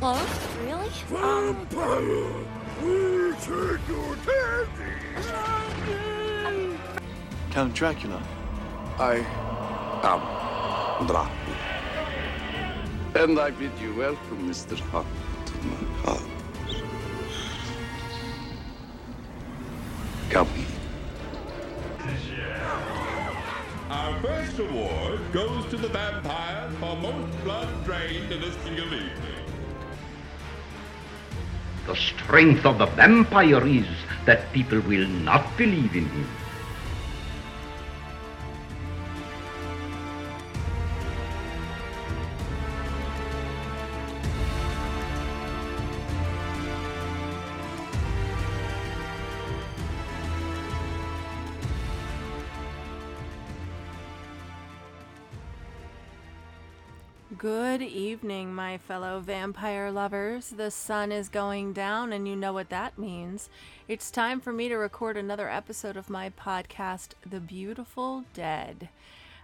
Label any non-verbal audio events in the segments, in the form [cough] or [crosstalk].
Oh, really? Vampire, we take your candy. Count Dracula. I am Dracula. And I bid you welcome, Mr. Hunt, to my house. Come in. Our first award goes to the vampire for most blood drained in a single evening. The strength of the vampire is that people will not believe in him. Fellow vampire lovers. The sun is going down, and you know what that means. It's time for me to record another episode of my podcast, The Beautiful Dead.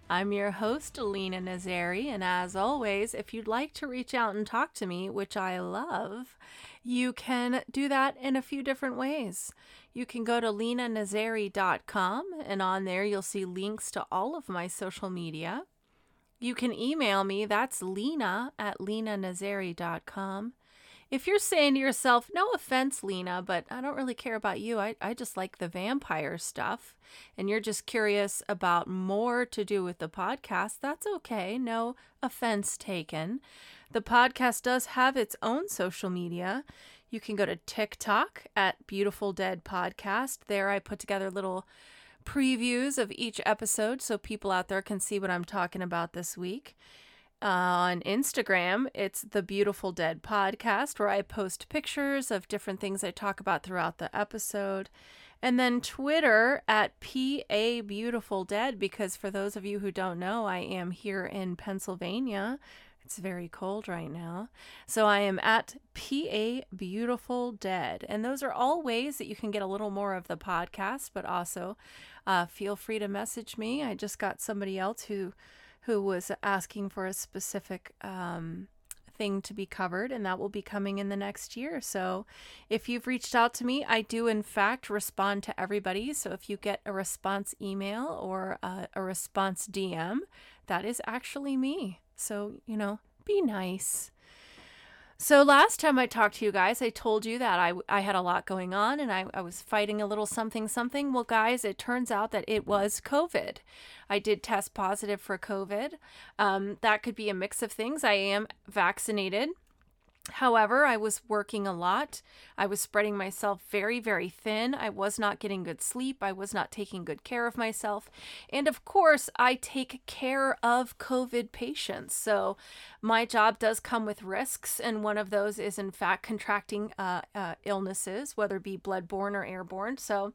I'm your host, Lena Nazari, and as always, if you'd like to reach out and talk to me, which I love, you can do that in a few different ways. You can go to lenanazari.com, and on there you'll see links to all of my social media. You can email me, that's lena at lenanazari.com. If you're saying to yourself, no offense, Lena, but I don't really care about you, I, I just like the vampire stuff, and you're just curious about more to do with the podcast, that's okay. No offense taken. The podcast does have its own social media. You can go to TikTok at Beautiful Dead Podcast. There I put together little previews of each episode so people out there can see what I'm talking about this week. Uh, on Instagram, it's the Beautiful Dead podcast, where I post pictures of different things I talk about throughout the episode. And then Twitter at PA Beautiful Dead, because for those of you who don't know, I am here in Pennsylvania. It's very cold right now. So I am at PA Beautiful Dead. And those are all ways that you can get a little more of the podcast, but also uh, feel free to message me. I just got somebody else who who was asking for a specific um, thing to be covered, and that will be coming in the next year. So if you've reached out to me, I do in fact respond to everybody. So if you get a response email or a, a response DM, that is actually me. So, you know, be nice. So last time I talked to you guys, I told you that I, I had a lot going on and I, I was fighting a little something something. Well, guys, it turns out that it was COVID. I did test positive for COVID. Um, that could be a mix of things. I am vaccinated. However, I was working a lot. I was spreading myself very, very thin. I was not getting good sleep. I was not taking good care of myself. And of course, I take care of COVID patients. So my job does come with risks. And one of those is, in fact, contracting uh, uh, illnesses, whether it be bloodborne or airborne. So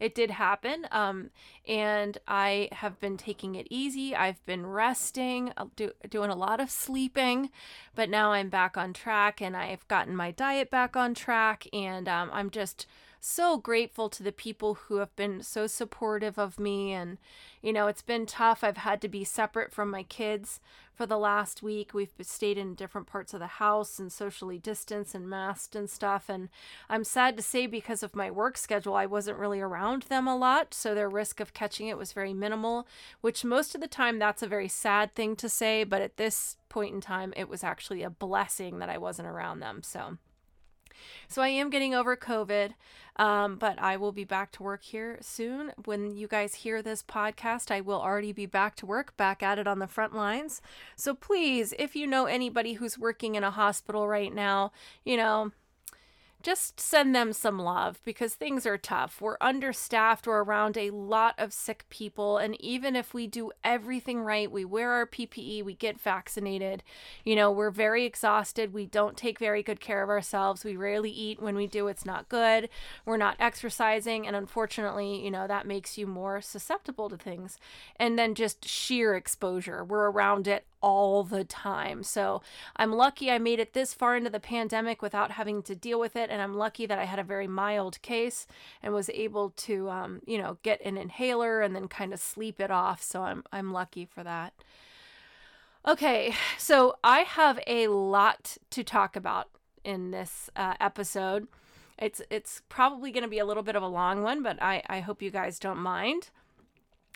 it did happen. Um, and I have been taking it easy. I've been resting, uh, do, doing a lot of sleeping, but now I'm back on track and I've gotten my diet back on track. And um, I'm just so grateful to the people who have been so supportive of me. And, you know, it's been tough. I've had to be separate from my kids for the last week. We've stayed in different parts of the house and socially distanced and masked and stuff. And I'm sad to say, because of my work schedule, I wasn't really around them a lot. So their risk of catching it was very minimal, which most of the time that's a very sad thing to say. But at this point in time, it was actually a blessing that I wasn't around them. So. So I am getting over COVID, um, but I will be back to work here soon. When you guys hear this podcast, I will already be back to work, back at it on the front lines. So please, if you know anybody who's working in a hospital right now, you know, just send them some love because things are tough. We're understaffed, we're around a lot of sick people, and even if we do everything right, we wear our PPE, we get vaccinated, you know, we're very exhausted, we don't take very good care of ourselves, we rarely eat. When we do, it's not good, we're not exercising, and unfortunately, you know, that makes you more susceptible to things. And then just sheer exposure, we're around it all the time. So I'm lucky I made it this far into the pandemic without having to deal with it. And I'm lucky that I had a very mild case and was able to, um, you know, get an inhaler and then kind of sleep it off. So I'm, I'm lucky for that. Okay, so I have a lot to talk about in this uh, episode. It's it's probably going to be a little bit of a long one, but I I hope you guys don't mind.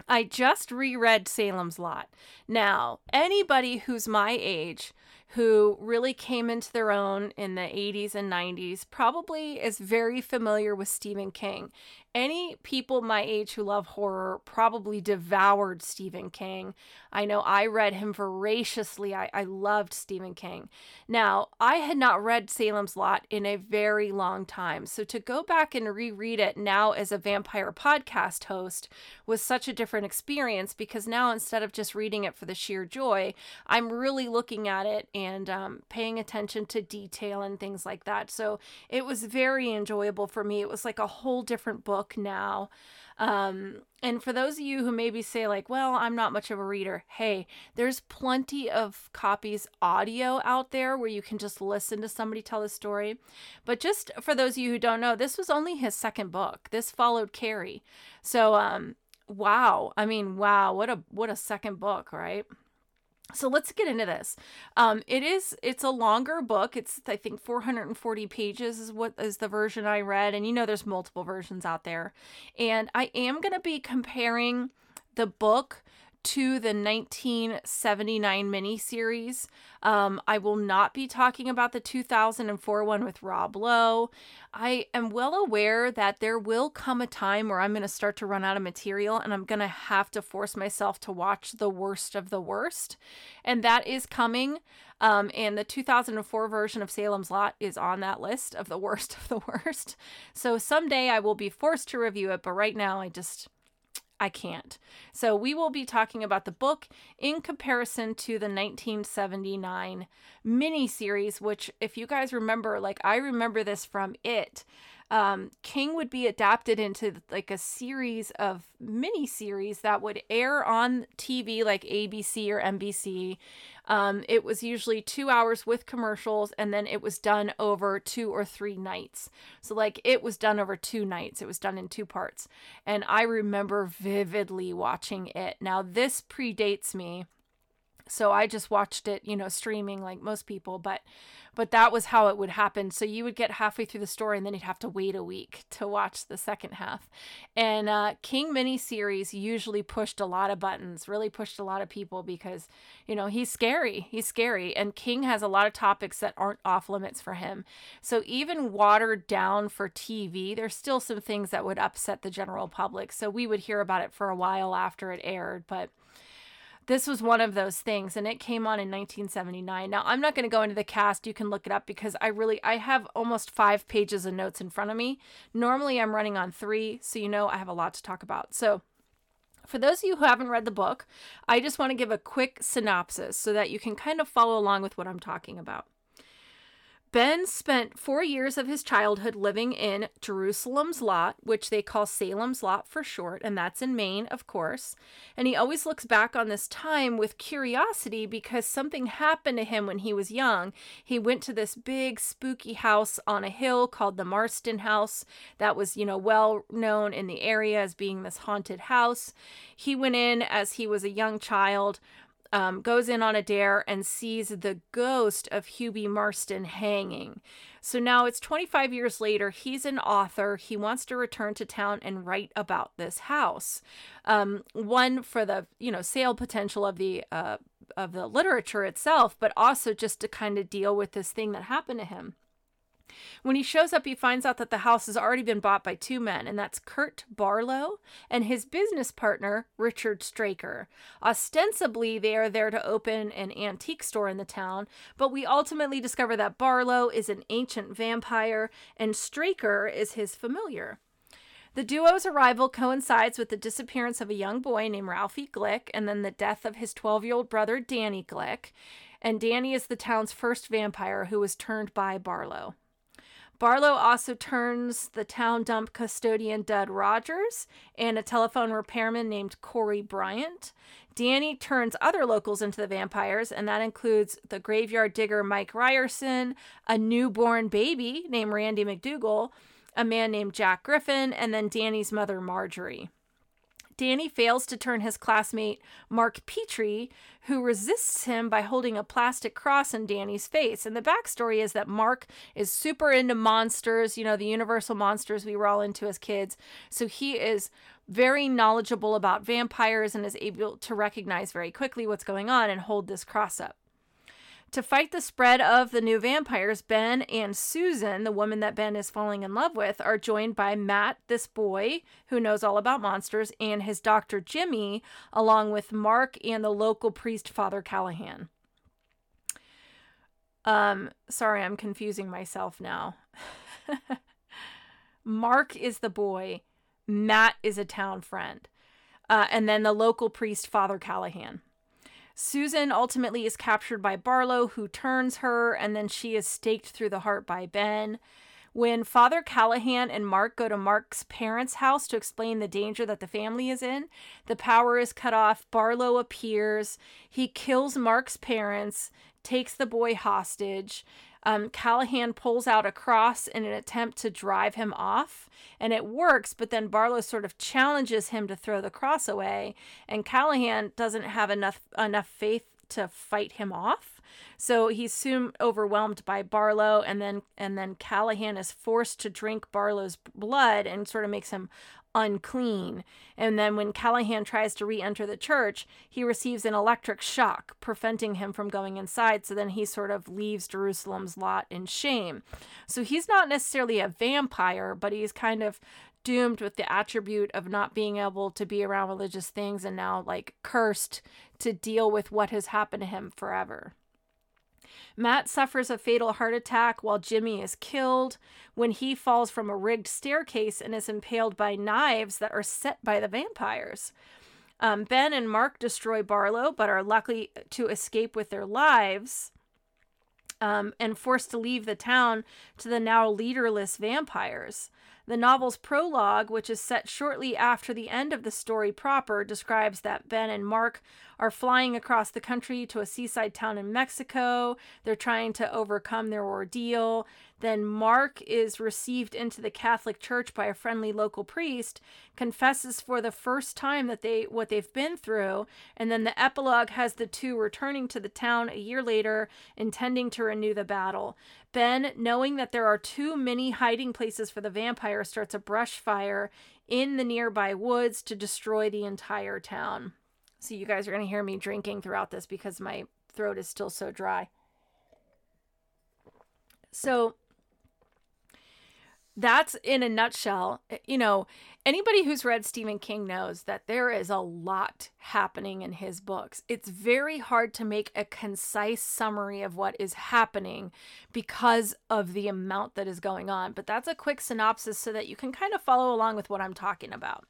I just reread Salem's Lot. Now, anybody who's my age who really came into their own in the 80s and 90s probably is very familiar with Stephen King. Any people my age who love horror probably devoured Stephen King. I know I read him voraciously. I, I loved Stephen King. Now, I had not read Salem's Lot in a very long time. So to go back and reread it now as a vampire podcast host was such a different experience because now instead of just reading it for the sheer joy, I'm really looking at it and um, paying attention to detail and things like that. So it was very enjoyable for me. It was like a whole different book now. Um, and for those of you who maybe say, like, well, I'm not much of a reader, hey, there's plenty of copies audio out there where you can just listen to somebody tell a story. But just for those of you who don't know, this was only his second book. This followed Carrie. So, um, wow. I mean, wow, what a what a second book, right? So let's get into this. Um, it is it's a longer book. It's i think 440 pages is what is the version i read. And you know there's multiple versions out there. And i am going to be comparing the book to the 1979 miniseries. Um, I will not be talking about the 2004 one with Rob Lowe. I am well aware that there will come a time where I'm going to start to run out of material and I'm going to have to force myself to watch the worst of the worst. And that is coming. Um, and the 2004 version of Salem's Lot is on that list of the worst of the [laughs] worst. So someday I will be forced to review it, but right now I just I can't. So we will be talking about the book in comparison to the 1979 miniseries, which, if you guys remember, like I remember this from it um, King would be adapted into like a series of mini series that would air on TV like ABC or NBC. Um, it was usually two hours with commercials, and then it was done over two or three nights. So, like, it was done over two nights, it was done in two parts. And I remember vividly watching it. Now, this predates me so I just watched it, you know, streaming like most people, but but that was how it would happen. So you would get halfway through the story and then you'd have to wait a week to watch the second half. And uh, King miniseries usually pushed a lot of buttons, really pushed a lot of people because, you know, he's scary. He's scary. And King has a lot of topics that aren't off limits for him. So even watered down for TV, there's still some things that would upset the general public. So we would hear about it for a while after it aired. But this was one of those things and it came on in 1979 now i'm not going to go into the cast you can look it up because i really i have almost five pages of notes in front of me. Normally i'm running on three so you know i have a lot to talk about. So for those of you who haven't read the book i just want to give a quick synopsis so that you can kind of follow along with what i'm talking about Ben spent four years of his childhood living in Jerusalem's Lot, which they call Salem's Lot for short, and that's in Maine, of course. And he always looks back on this time with curiosity because something happened to him when he was young. He went to this big, spooky house on a hill called the Marston House that was, you know, well known in the area as being this haunted house. He went in as he was a young child um, goes in on a dare and sees the ghost of Hubie Marston hanging. So now it's 25 years later. He's an author. He wants to return to town and write about this house. Um, one for the you know sale potential of the uh, of the literature itself, but also just to kind of deal with this thing that happened to him. When he shows up, he finds out that the house has already been bought by two men, and that's Kurt Barlow and his business partner, Richard Straker. Ostensibly, they are there to open an antique store in the town, but we ultimately discover that Barlow is an ancient vampire and Straker is his familiar. The duo's arrival coincides with the disappearance of a young boy named Ralphie Glick and then the death of his 12 year old brother, Danny Glick. And Danny is the town's first vampire who was turned by Barlow. Barlow also turns the town dump custodian Dud Rogers and a telephone repairman named Corey Bryant. Danny turns other locals into the vampires, and that includes the graveyard digger Mike Ryerson, a newborn baby named Randy McDougal, a man named Jack Griffin, and then Danny's mother Marjorie. Danny fails to turn his classmate Mark Petrie, who resists him by holding a plastic cross in Danny's face. And the backstory is that Mark is super into monsters, you know, the universal monsters we were all into as kids. So he is very knowledgeable about vampires and is able to recognize very quickly what's going on and hold this cross up. To fight the spread of the new vampires, Ben and Susan, the woman that Ben is falling in love with, are joined by Matt, this boy who knows all about monsters, and his doctor Jimmy, along with Mark and the local priest Father Callahan. Um, sorry, I'm confusing myself now. [laughs] Mark is the boy, Matt is a town friend, uh, and then the local priest Father Callahan. Susan ultimately is captured by Barlow, who turns her, and then she is staked through the heart by Ben. When Father Callahan and Mark go to Mark's parents' house to explain the danger that the family is in, the power is cut off. Barlow appears. He kills Mark's parents, takes the boy hostage. Um, Callahan pulls out a cross in an attempt to drive him off, and it works, but then Barlow sort of challenges him to throw the cross away, and Callahan doesn't have enough enough faith to fight him off. So he's soon overwhelmed by Barlow, and then and then Callahan is forced to drink Barlow's blood and sort of makes him unclean. And then when Callahan tries to re enter the church, he receives an electric shock, preventing him from going inside. So then he sort of leaves Jerusalem's lot in shame. So he's not necessarily a vampire, but he's kind of doomed with the attribute of not being able to be around religious things and now like cursed to deal with what has happened to him forever. Matt suffers a fatal heart attack while Jimmy is killed when he falls from a rigged staircase and is impaled by knives that are set by the vampires. Um, ben and Mark destroy Barlow, but are lucky to escape with their lives um, and forced to leave the town to the now leaderless vampires. The novel's prologue, which is set shortly after the end of the story proper, describes that Ben and Mark are flying across the country to a seaside town in Mexico. They're trying to overcome their ordeal. Then Mark is received into the Catholic Church by a friendly local priest, confesses for the first time that they what they've been through, and then the epilogue has the two returning to the town a year later, intending to renew the battle. Ben, knowing that there are too many hiding places for the vampire, starts a brush fire in the nearby woods to destroy the entire town. So you guys are going to hear me drinking throughout this because my throat is still so dry. So that's in a nutshell. Eh, you know, anybody who's read Stephen King knows that there is a lot happening in his books. It's very hard to make a concise summary of what is happening because of the amount that is going on. But that's a quick synopsis so that you can kind of follow along with what I'm talking about.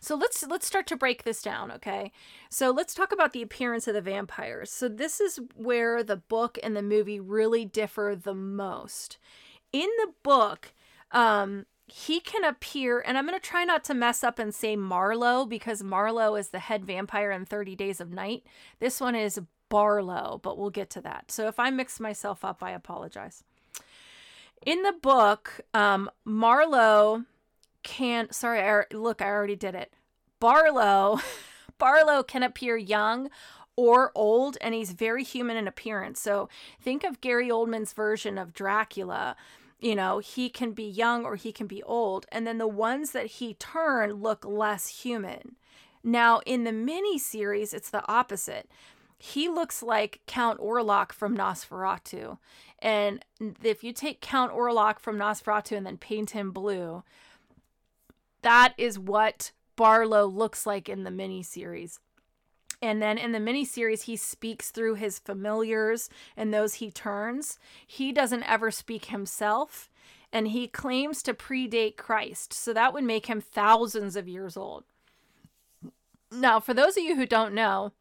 So let's let's start to break this down, okay? So let's talk about the appearance of the vampires. So this is where the book and the movie really differ the most in the book, um, he can appear, and I'm going to try not to mess up and say Marlow because Marlow is the head vampire in 30 Days of Night. This one is Barlow, but we'll get to that. So if I mix myself up, I apologize. In the book, um, Marlow can, sorry, I, look, I already did it. Barlow, [laughs] Barlow can appear young or old, and he's very human in appearance. So think of Gary Oldman's version of Dracula you know, he can be young or he can be old. And then the ones that he turned look less human. Now, in the mini series, it's the opposite. He looks like Count Orlok from Nosferatu. And if you take Count Orlok from Nosferatu and then paint him blue, that is what Barlow looks like in the mini series. And then in the miniseries, he speaks through his familiars and those he turns. He doesn't ever speak himself, and he claims to predate Christ. So that would make him thousands of years old. Now, for those of you who don't know,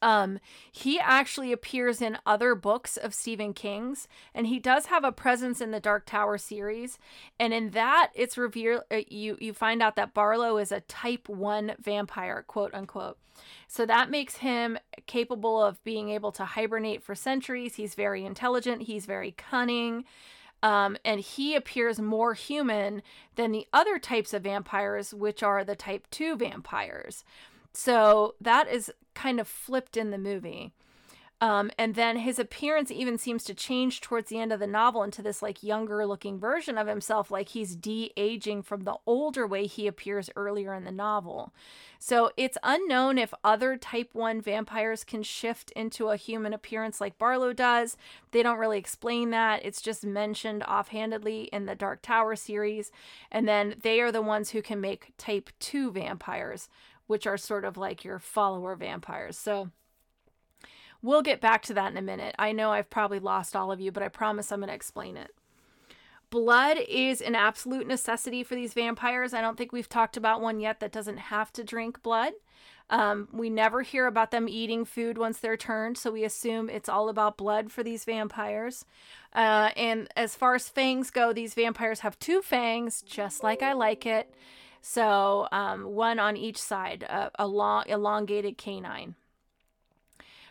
um, he actually appears in other books of Stephen King's, and he does have a presence in the Dark Tower series. And in that, it's revealed uh, you you find out that Barlow is a Type One vampire, quote unquote. So that makes him capable of being able to hibernate for centuries. He's very intelligent. He's very cunning. Um, and he appears more human than the other types of vampires, which are the type 2 vampires. So that is kind of flipped in the movie. Um, and then his appearance even seems to change towards the end of the novel into this like younger looking version of himself, like he's de aging from the older way he appears earlier in the novel. So it's unknown if other type 1 vampires can shift into a human appearance like Barlow does. They don't really explain that. It's just mentioned offhandedly in the Dark Tower series. And then they are the ones who can make type 2 vampires, which are sort of like your follower vampires. So We'll get back to that in a minute. I know I've probably lost all of you, but I promise I'm going to explain it. Blood is an absolute necessity for these vampires. I don't think we've talked about one yet that doesn't have to drink blood. Um, we never hear about them eating food once they're turned, so we assume it's all about blood for these vampires. Uh, and as far as fangs go, these vampires have two fangs, just like I like it. So um, one on each side, uh, a long, elongated canine.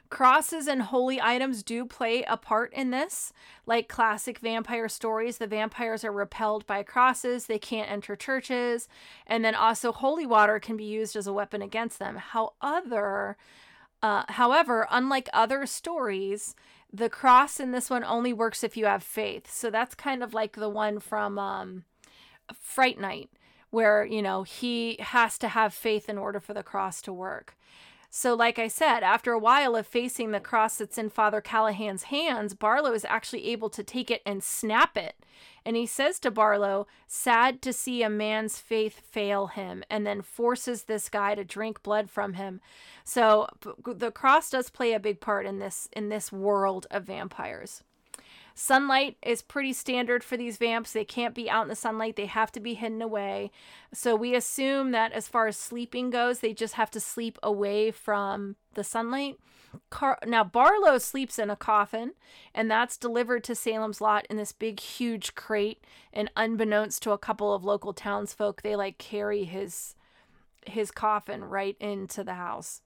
Crosses and holy items do play a part in this. Like classic vampire stories, the vampires are repelled by crosses, they can't enter churches, and then also holy water can be used as a weapon against them. However, uh, however, unlike other stories, the cross in this one only works if you have faith. So that's kind of like the one from um, Fright Night, where, you know, he has to have faith in order for the cross to work. So, like I said, after a while of facing the cross that's in Father Callahan's hands, Barlow is actually able to take it and snap it. And he says to Barlow, sad to see a man's faith fail him, and then forces this guy to drink blood from him. So the cross does play a big part in this in this world of vampires. Sunlight is pretty standard for these vamps. They can't be out in the sunlight, they have to be hidden away. So we assume that as far as sleeping goes, they just have to sleep away from the sunlight. Car- now, Barlow sleeps in a coffin, and that's delivered to Salem's Lot in this big, huge crate. And unbeknownst to a couple of local townsfolk, they like carry his his coffin right into the house.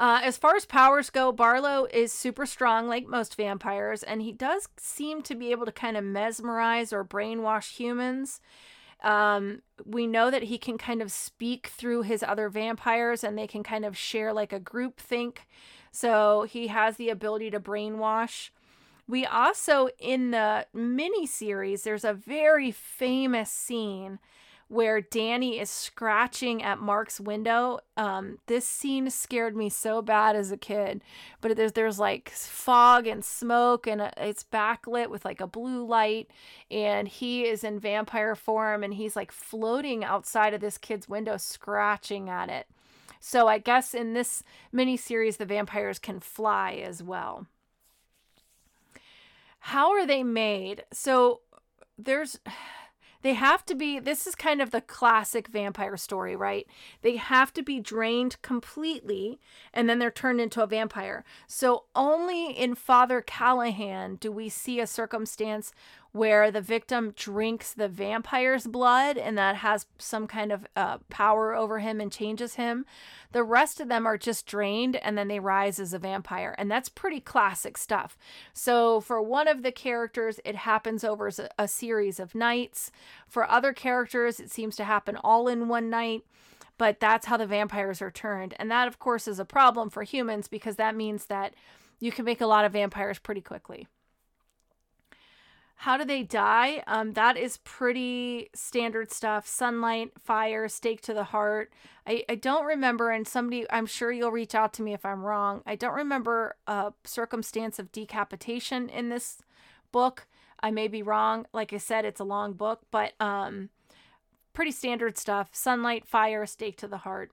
Uh, as far as powers go, Barlow is super strong, like most vampires, and he does seem to be able to kind of mesmerize or brainwash humans. Um, we know that he can kind of speak through his other vampires and they can kind of share like a group think. So he has the ability to brainwash. We also, in the mini series, there's a very famous scene where Danny is scratching at Mark's window. Um, this scene scared me so bad as a kid, but there's there's like fog and smoke, and uh, it's backlit with like a blue light, and he is in vampire form, and he's like floating outside of this kid's window, scratching at it. So I guess in this mini series, the vampires can fly as well. How are they made? So there's they have to be, this is kind of the classic vampire story, right? They have to be drained completely and then they're turned into a vampire. So only in Father Callahan do we see a circumstance where the victim drinks the vampire's blood and that has some kind of uh, power over him and changes him. The rest of them are just drained and then they rise as a vampire. And that's pretty classic stuff. So for one of the characters, it happens over a, a series of nights. For other characters, it seems to happen all in one night but that's how the vampires are turned. And that, of course, is a problem for humans because that means that you can make a lot of vampires pretty quickly. How do they die? Um, that is pretty standard stuff. Sunlight, fire, stake to the heart. I, I don't remember, and somebody, I'm sure you'll reach out to me if I'm wrong. I don't remember a circumstance of decapitation in this book. I may be wrong. Like I said, it's a long book, but um, pretty standard stuff. Sunlight, fire, stake to the heart.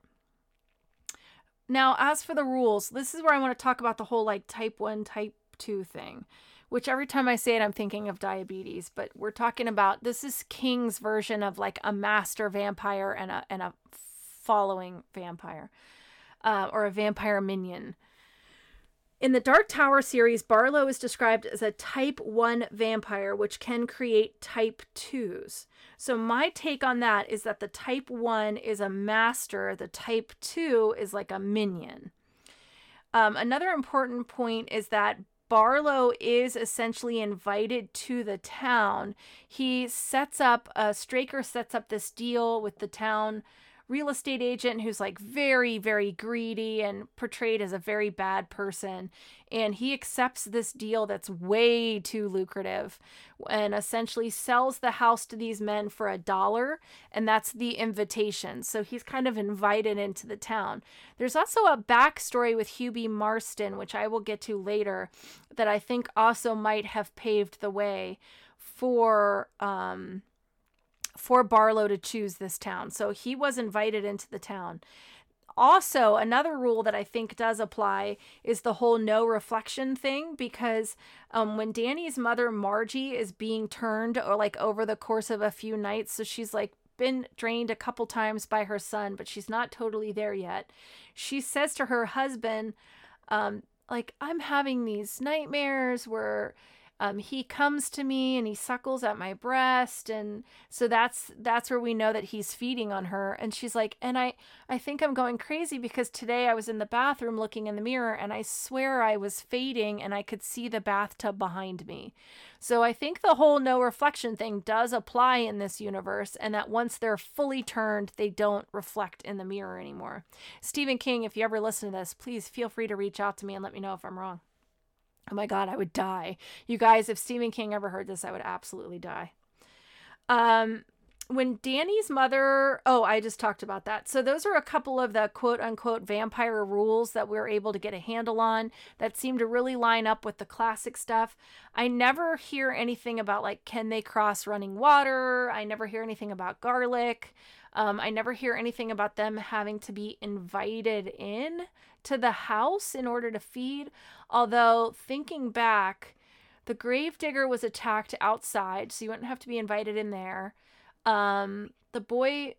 Now, as for the rules, this is where I want to talk about the whole like type 1, type 2 thing which every time I say it, I'm thinking of diabetes. But we're talking about this is King's version of like a master vampire and a and a following vampire, uh, or a vampire minion. In the Dark Tower series, Barlow is described as a type 1 vampire, which can create type 2s. So, my take on that is that the type 1 is a master, the type 2 is like a minion. Um, another important point is that Barlow is essentially invited to the town. He sets up, uh, Straker sets up this deal with the town real estate agent who's like very, very greedy and portrayed as a very bad person. And he accepts this deal that's way too lucrative and essentially sells the house to these men for a dollar. And that's the invitation. So he's kind of invited into the town. There's also a backstory with B. Marston, which I will get to later, that I think also might have paved the way for. Um, for Barlow to choose this town. So he was invited into the town. Also, another rule that I think does apply is the whole no reflection thing because um, when Danny's mother, Margie, is being turned or like over the course of a few nights, so she's like been drained a couple times by her son, but she's not totally there yet. She says to her husband, um, like, I'm having these nightmares where um, he comes to me and he suckles at my breast. And so that's that's where we know that he's feeding on her. And she's like and i i think i'm going crazy because today i was in the bathroom looking in the mirror and i swear i was fading and i could see the bathtub behind me. So i think the whole no reflection thing does apply in this universe and that once they're fully turned they don't reflect in the mirror anymore. Stephen king if you ever listen to this please feel free to reach out to me and let me know if i'm wrong Oh my God, I would die. You guys, if Stephen King ever heard this, I would absolutely die. Um, when Danny's mother, oh, I just talked about that. So those are a couple of the quote unquote vampire rules that we are able to get a handle on that seem to really line up with the classic stuff. I never hear anything about like can they cross running water? I never hear anything about garlic. Um, I never hear anything about them having to be invited in to the house in order to feed. Although, thinking back, the gravedigger was attacked outside, so you wouldn't have to be invited in there. Um, the boy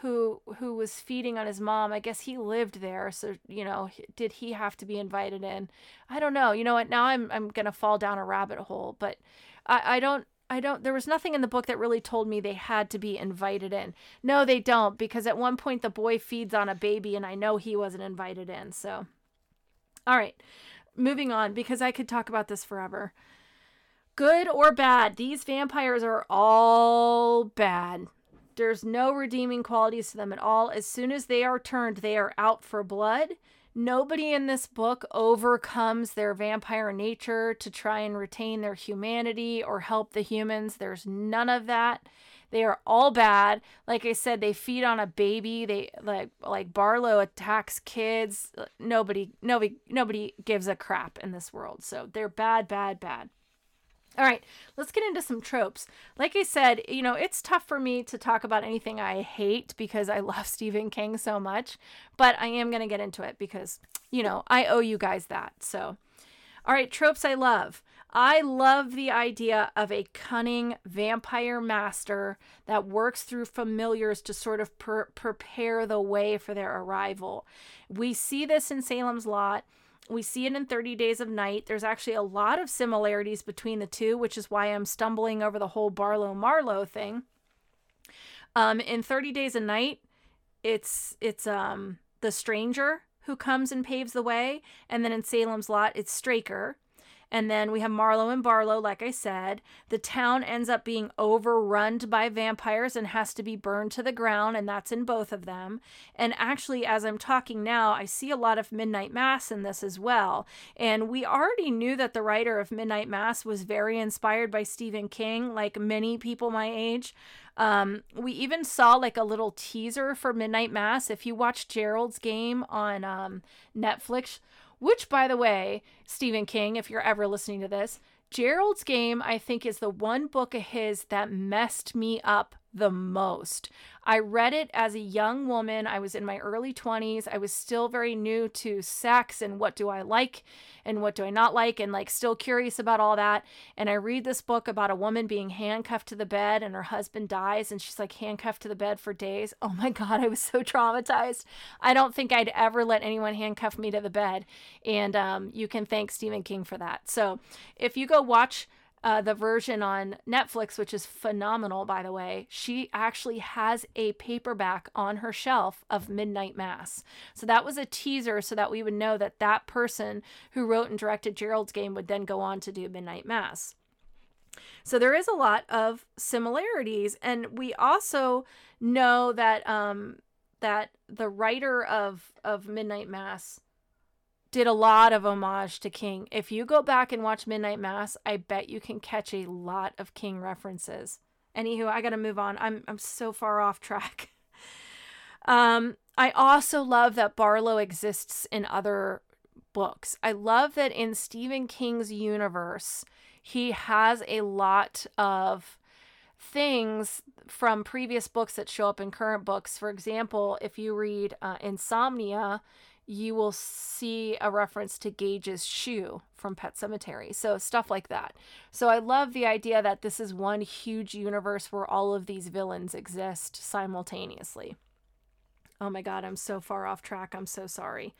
who who was feeding on his mom, I guess he lived there, so you know, did he have to be invited in? I don't know. You know what? Now I'm I'm gonna fall down a rabbit hole, but I I don't I don't there was nothing in the book that really told me they had to be invited in. No, they don't because at one point the boy feeds on a baby and I know he wasn't invited in. So All right. Moving on because I could talk about this forever. Good or bad, these vampires are all bad. There's no redeeming qualities to them at all. As soon as they are turned, they are out for blood Nobody in this book overcomes their vampire nature to try and retain their humanity or help the humans. There's none of that. They are all bad. Like I said, they feed on a baby. They like like Barlow attacks kids. Nobody nobody nobody gives a crap in this world. So they're bad, bad, bad. All right, let's get into some tropes. Like I said, you know, it's tough for me to talk about anything I hate because I [laughs] love Stephen King so much, but I am going to get into it because, you know, I owe you guys that. So, all right, tropes I love. I love the idea of a cunning vampire master that works through familiars to sort of per- prepare the way for their arrival. We see this in Salem's Lot we see it in 30 Days of Night. There's actually a lot of similarities between the two, which is why I'm stumbling over the whole Barlow Marlow thing. Um, in 30 Days of Night, it's it's um the stranger who comes and paves the way, and then in Salem's Lot, it's Straker. And then we have Marlow and Barlow, like I said. The town ends up being overrun by vampires and has to be burned to the ground, and that's in both of them. And actually, as I'm talking now, I see a lot of Midnight Mass in this as well. And we already knew that the writer of Midnight Mass was very inspired by Stephen King, like many people my age. Um, we even saw like a little teaser for Midnight Mass. If you watch Gerald's Game on um, Netflix, which, by the way, Stephen King, if you're ever listening to this, Gerald's Game, I think, is the one book of his that messed me up the most. I read it as a young woman. I was in my early 20s. I was still very new to sex and what do I like and what do I not like, and like still curious about all that. And I read this book about a woman being handcuffed to the bed and her husband dies and she's like handcuffed to the bed for days. Oh my [laughs] God, I was so traumatized. I don't think I'd ever let anyone handcuff me to the bed. And um, you can thank Stephen King for that. So if you go watch uh, the version on Netflix, which is phenomenal, by the way, she actually has a paperback on her shelf of Midnight Mass. So that was a teaser so that we would know that that person who wrote and directed Gerald's Game would then go on to do Midnight Mass. So there is a lot of similarities, and we also know that um, that the writer of of Midnight Mass did a lot of homage to King. If you go back and watch Midnight Mass, I bet you can catch a lot of King references. Anywho, I gotta move on. I'm I'm so far off track. [laughs] um, I also love that Barlow exists in other books. I love that in Stephen King's universe, he has a lot of things from previous books that show up in current books. For example, if you read uh, Insomnia, you will see a reference to Gage's shoe from Pet Sematary. So, stuff like that. So, I love the idea that this is one huge universe where all of these villains exist simultaneously. Oh my God, I'm so far off track. I'm so sorry.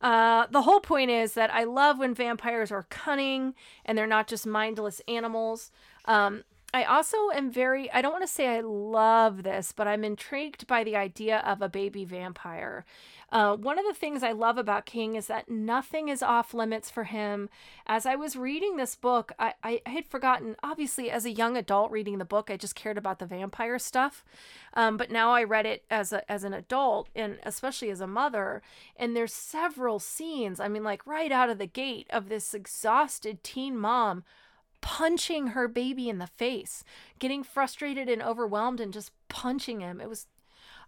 Uh, the whole point is that I love when vampires are cunning and they're not just mindless animals. Um, I also am very, I don't want to say I love this, but I'm intrigued by the idea of a baby vampire. Uh, one of the things I love about King is that nothing is off limits for him. As I was reading this book, I, I had forgotten, obviously, as a young adult reading the book, I just cared about the vampire stuff. Um, but now I read it as, a, as an adult and especially as a mother. And there's several scenes, I mean, like right out of the gate of this exhausted teen mom punching her baby in the face, getting frustrated and overwhelmed and just punching him. It was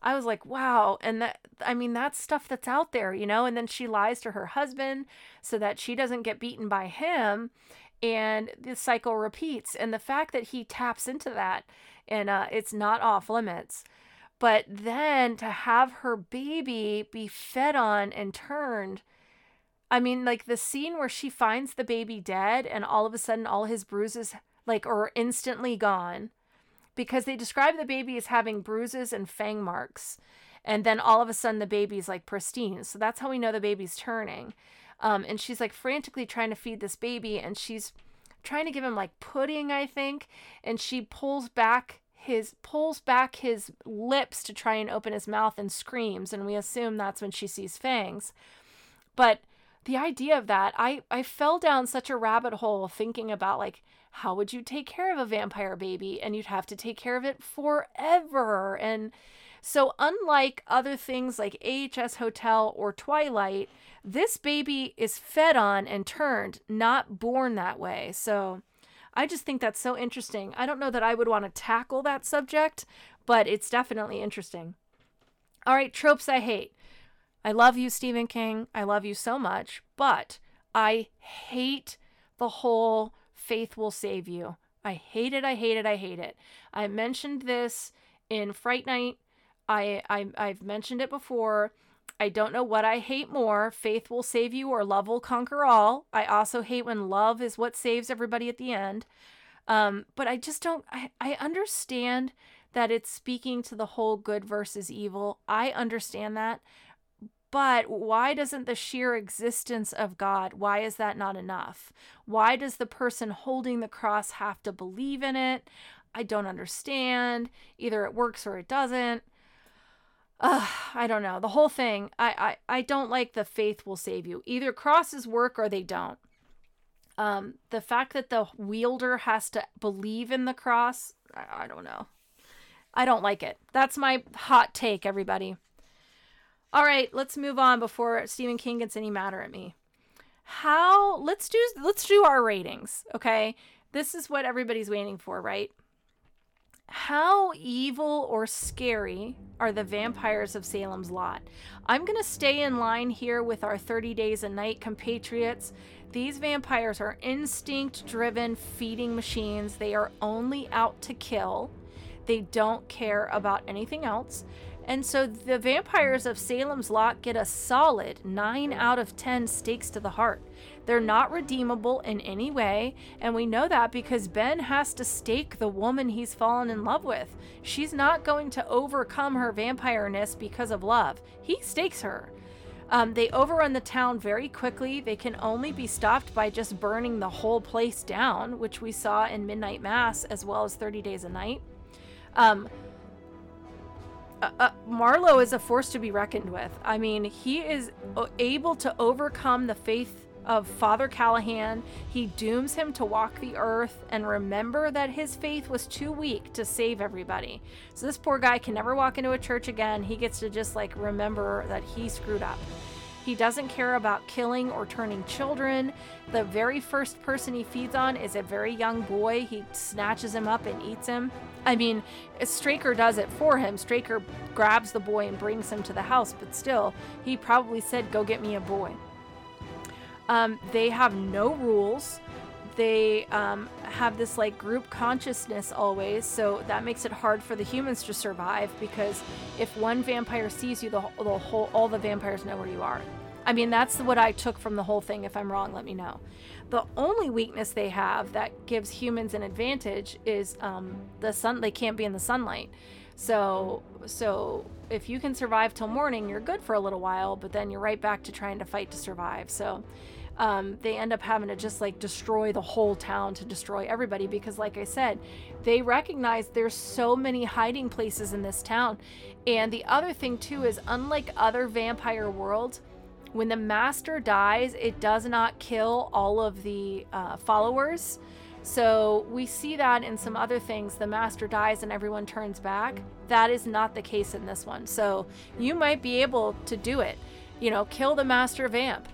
I was like, wow. And that, I mean, that's stuff that's out there, you know? And then she lies to her husband so that she doesn't get beaten by him. And the cycle repeats. And the fact that he taps into that and uh, it's not off limits. But then to have her baby be fed on and turned I mean, like the scene where she finds the baby dead and all of a sudden all his bruises like are instantly gone because they describe the baby as having bruises and fang marks. And then all of a sudden the baby's like pristine. So that's how we know the baby's turning. Um, and she's like frantically trying to feed this baby and she's trying to give him like pudding, I think. And she pulls back his pulls back his lips to try and open his mouth and screams and we assume that's when she sees fangs but the idea of that, I, I fell down such a rabbit hole thinking about like, how would you take care of a vampire baby? And you'd have to take care of it forever. And so, unlike other things like AHS Hotel or Twilight, this baby is fed on and turned, not born that way. So, I just think that's so interesting. I don't know that I would want to tackle that subject, but it's definitely interesting. All right, tropes I hate. I love you, Stephen King. I love you so much, but I hate the whole faith will save you. I hate it. I hate it. I hate it. I mentioned this in Fright Night. I, I I've mentioned it before. I don't know what I hate more faith will save you or love will conquer all. I also hate when love is what saves everybody at the end. Um, but I just don't, I, I understand that it's speaking to the whole good versus evil. I understand that. But why doesn't the sheer existence of God, why is that not enough? Why does the person holding the cross have to believe in it? I don't understand. Either it works or it doesn't. Uh, I don't know. The whole thing, I, I, I don't like the faith will save you. Either crosses work or they don't. Um, the fact that the wielder has to believe in the cross, I, I don't know. I don't like it. That's my hot take, everybody. All right, let's move on before Stephen King gets any madder at me. How let's do let's do our ratings, okay? This is what everybody's waiting for, right? How evil or scary are the vampires of Salem's Lot? I'm going to stay in line here with our 30 Days a Night compatriots. These vampires are instinct driven feeding machines. They are only out to kill. They don't care about anything else. And so the vampires of Salem's Lot get a solid 9 out of 10 stakes to the heart. They're not redeemable in any way, and we know that because Ben has to stake the woman he's fallen in love with. She's not going to overcome her vampireness because of love. He stakes her. Um, they overrun the town very quickly. They can only be stopped by just burning the whole place down, which we saw in Midnight Mass as well as 30 Days a Night. Um, uh, uh, Marlow is a force to be reckoned with. I mean, he is uh, able to overcome the faith of Father Callahan. He dooms him to walk the earth and remember that his faith was too weak to save everybody. So this poor guy can never walk into a church again. He gets to just like remember that he screwed up. He doesn't care about killing or turning children. The very first person he feeds on is a very young boy. He snatches him up and eats him. I mean, Straker does it for him. Straker grabs the boy and brings him to the house, but still, he probably said, Go get me a boy. Um, they have no rules. They um, have this like group consciousness always, so that makes it hard for the humans to survive because if one vampire sees you, the, the whole all the vampires know where you are. I mean, that's what I took from the whole thing. If I'm wrong, let me know. The only weakness they have that gives humans an advantage is um, the sun. They can't be in the sunlight. So, so if you can survive till morning, you're good for a little while, but then you're right back to trying to fight to survive. So, um, they end up having to just like destroy the whole town to destroy everybody because, like I said, they recognize there's so many hiding places in this town. And the other thing, too, is unlike other vampire worlds, when the master dies, it does not kill all of the uh, followers. So we see that in some other things. The master dies and everyone turns back. That is not the case in this one. So you might be able to do it. You know, kill the master vamp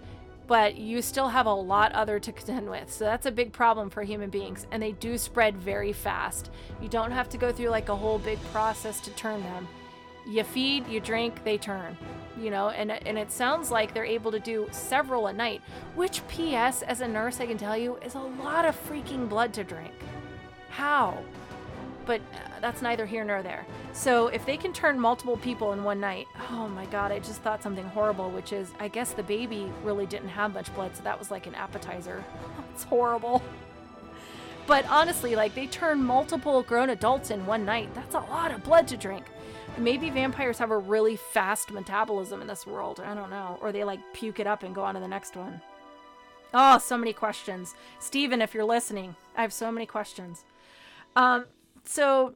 but you still have a lot other to contend with. So that's a big problem for human beings and they do spread very fast. You don't have to go through like a whole big process to turn them. You feed, you drink, they turn. You know, and and it sounds like they're able to do several a night, which PS as a nurse I can tell you is a lot of freaking blood to drink. How? but uh, that's neither here nor there. So if they can turn multiple people in one night, oh my god, I just thought something horrible, which is I guess the baby really didn't have much blood, so that was like an appetizer. [laughs] it's horrible. But honestly, like they turn multiple grown adults in one night. That's a lot of blood to drink. Maybe vampires have a really fast metabolism in this world. I don't know. Or they like puke it up and go on to the next one. Oh, so many questions. Stephen, if you're listening, I have so many questions. Um, so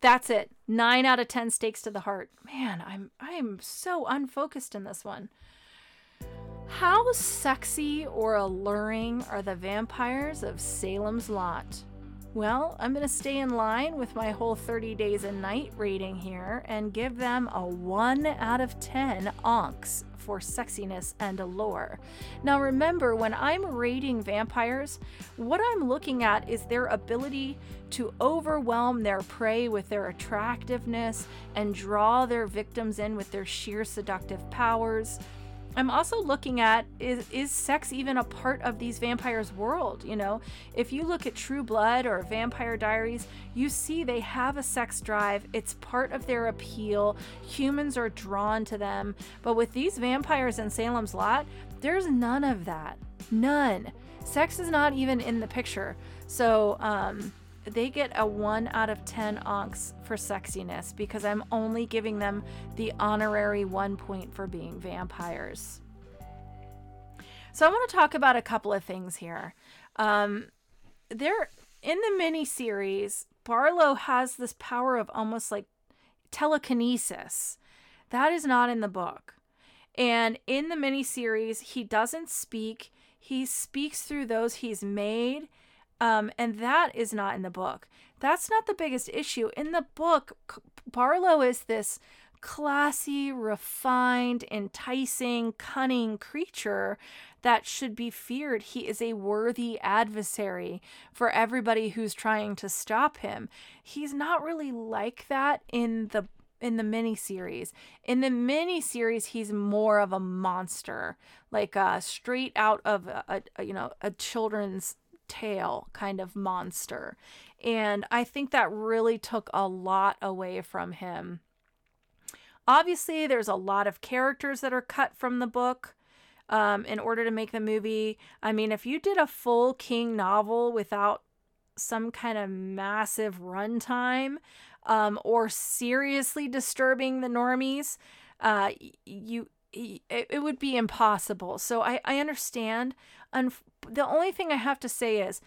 that's it. Nine out of ten stakes to the heart. Man, I'm I'm so unfocused in this one. How sexy or alluring are the vampires of Salem's Lot? Well, I'm going to stay in line with my whole 30 Days of Night rating here and give them a 1 out of 10 onks for sexiness and allure. Now, remember, when I'm rating vampires, what I'm looking at is their ability to overwhelm their prey with their attractiveness and draw their victims in with their sheer seductive powers. I'm also looking at is is sex even a part of these vampires' world? You know, if you look at True Blood or Vampire Diaries, you see they have a sex drive. It's part of their appeal. Humans are drawn to them. But with these vampires in Salem's Lot, there's none of that. None. Sex is not even in the picture. So, um, they get a 1 out of 10 onks for sexiness because I'm only giving them the honorary 1 point for being vampires. So I want to talk about a couple of things here. Um, there in the mini series, Barlow has this power of almost like telekinesis. That is not in the book. And in the mini series, he doesn't speak. He speaks through those he's made um, and that is not in the book. That's not the biggest issue. In the book, Barlow is this classy, refined, enticing, cunning creature that should be feared. He is a worthy adversary for everybody who's trying to stop him. He's not really like that in the in the mini series. In the mini series, he's more of a monster, like uh, straight out of a, a you know a children's tail kind of monster. And I think that really took a lot away from him. Obviously, there's a lot of characters that are cut from the book um, in order to make the movie. I mean, if you did a full King novel without some kind of massive runtime um, or seriously disturbing the normies, uh, you it, it would be impossible. So I, I understand. And the only thing I have to say is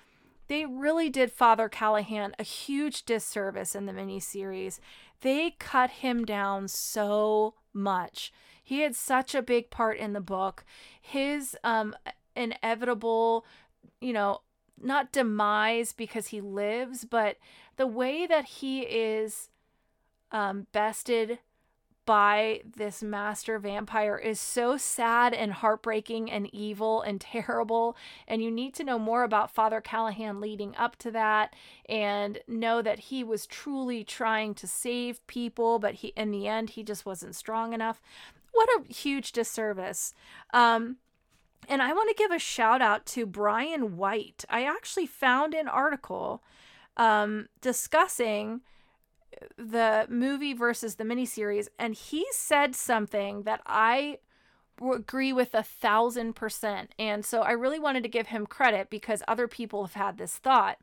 they really did Father Callahan a huge disservice in the miniseries. They cut him down so much. He had such a big part in the book. His um, inevitable, you know, not demise because he lives, but the way that he is um, bested by this master vampire is so sad and heartbreaking and evil and [laughs] terrible. And you need to know more about Father Callahan leading up to that and know that he was truly trying to save people, but he in the end he just wasn't strong enough. What a huge disservice. Um, and I want to give a shout out to Brian White. I actually found an article um, discussing the movie versus the miniseries, and he said something that I agree with a thousand percent. And so I really wanted to give him credit because other people have had this thought.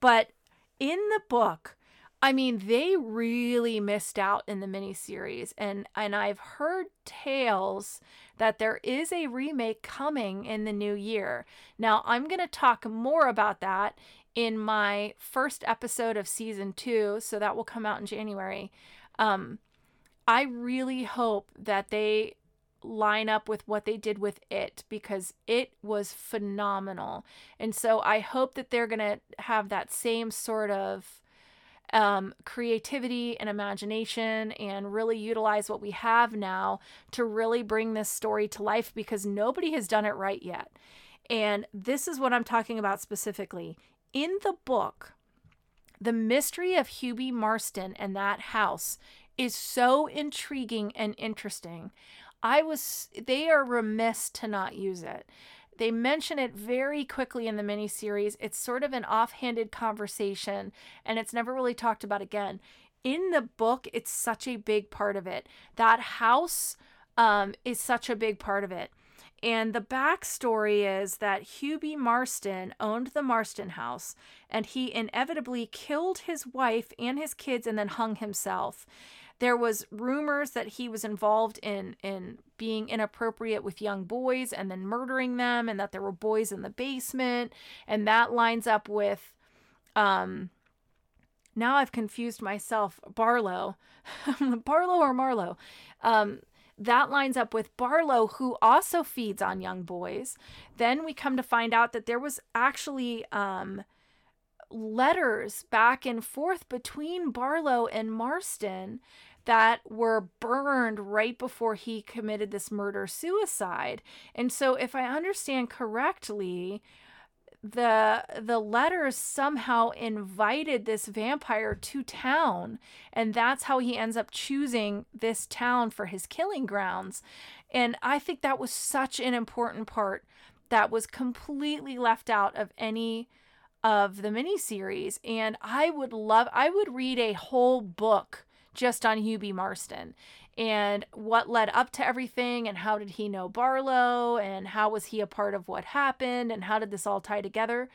But in the book, I mean, they really missed out in the miniseries, and and I've heard tales that there is a remake coming in the new year. Now, I'm going to talk more about that in my first episode of season two, so that will come out in January. Um, I really hope that they line up with what they did with it because it was phenomenal. And so I hope that they're going to have that same sort of um, creativity and imagination and really utilize what we have now to really bring this story to life because nobody has done it right yet. And this is what I'm talking about specifically in the book, the mystery of Hubie Marston and that house is so intriguing and interesting. I was they are remiss to not use it. They mention it very quickly in the miniseries. It's sort of an offhanded conversation and it's never really talked about again. In the book, it's such a big part of it. That house um, is such a big part of it. And the backstory is that Hubie Marston owned the Marston house and he inevitably killed his wife and his kids and then hung himself. There was rumors that he was involved in in being inappropriate with young boys and then murdering them and that there were boys in the basement. And that lines up with um now I've confused myself Barlow. [laughs] Barlow or Marlow? Um that lines up with Barlow, who also feeds on young boys. Then we come to find out that there was actually um, letters back and forth between Barlow and Marston that were burned right before he committed this murder suicide. And so, if I understand correctly, the the letters somehow invited this vampire to town and that's how he ends up choosing this town for his killing grounds. And i think that was such an important part that was completely left out of any of the miniseries. And i would love i would read a whole book just on Hubie Marston and what led up to everything and how did he know Barlow and how was he a part of what happened and how did this all tie together.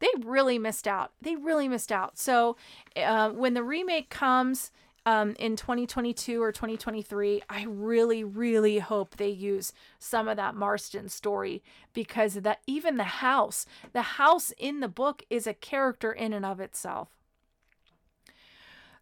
They really missed out. They really missed out. So uh, when the remake comes um, in 2022 or 2023, I really, really hope they use some of that Marston story because that even the house, the house in the book is a character in and of itself.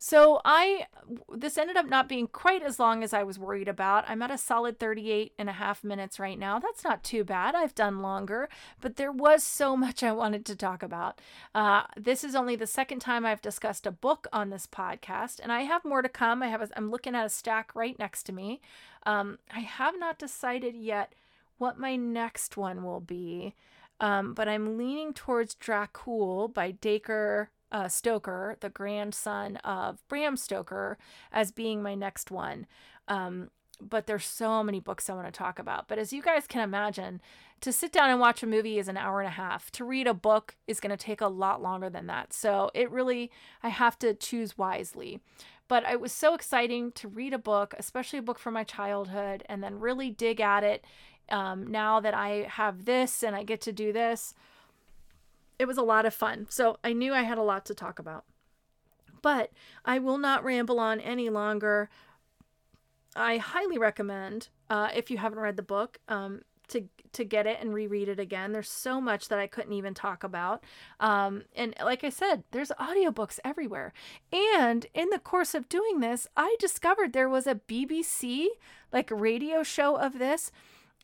So I this ended up not being quite as long as I was worried about. I'm at a solid 38 and a half minutes right now. That's not too bad. I've done longer, but there was so [laughs] much I wanted to talk about. Uh, this is only the second time I've discussed a book on this podcast, and I have more to come. I have a, I'm looking at a stack right next to me. Um, I have not decided yet what my next one will be. Um, but I'm leaning towards Dracul by Dacre uh, Stoker, the grandson of Bram Stoker, as being my next one. Um, but there's so many books I want to talk about. But as you guys can imagine, to sit down and watch a movie is an hour and a half. To read a book is going to take a lot longer than that. So it really, I have to choose wisely. But it was so exciting to read a book, especially a book from my childhood, and then really dig at it. Um, now that I have this and I get to do this, it was a lot of fun. So I knew I had a lot to talk about. But I will not ramble on any longer. I highly recommend uh, if you haven't read the book um, to to get it and reread it again. There's so much that I couldn't even talk about. Um, and like I said, there's audiobooks everywhere. And in the course of doing this, I discovered there was a BBC like radio show of this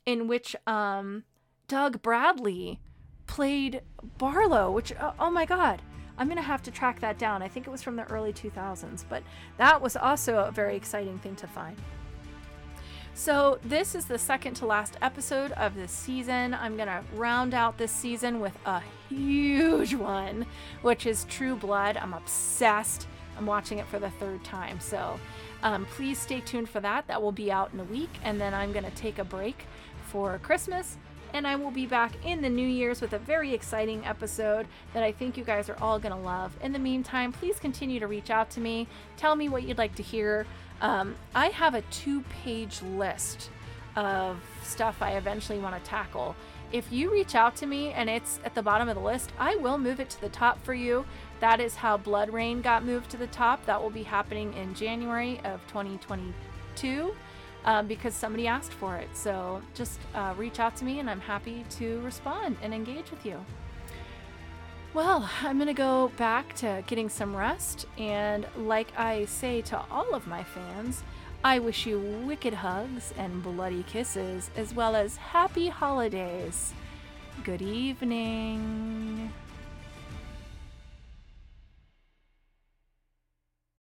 in which um, Doug Bradley played Barlow, which oh, oh my god. I'm going to have to track that down. I think it was from the early 2000s, but that was also a very exciting thing to find. So, this is the second to last episode of this season. I'm going to round out this season with a huge one, which is True Blood. I'm obsessed. I'm watching it for the third time. So, um, please stay tuned for that. That will be out in a week. And then I'm going to take a break for Christmas. And I will be back in the New Year's with a very exciting episode that I think you guys are all going to love. In the meantime, please continue to reach out to me. Tell me what you'd like to hear. Um, I have a two page list of stuff I eventually want to tackle. If you reach out to me and it's at the bottom of the list, I will move it to the top for you. That is how BloodRayne got moved to the top. That will be happening in January of 2022 um, because somebody asked for it. So just uh, reach out to me and I'm happy to respond and engage with you. Well, I'm going to go back to getting some rest. And like I say to all of my fans, I wish you wicked hugs and bloody kisses, as well as happy holidays. Good evening.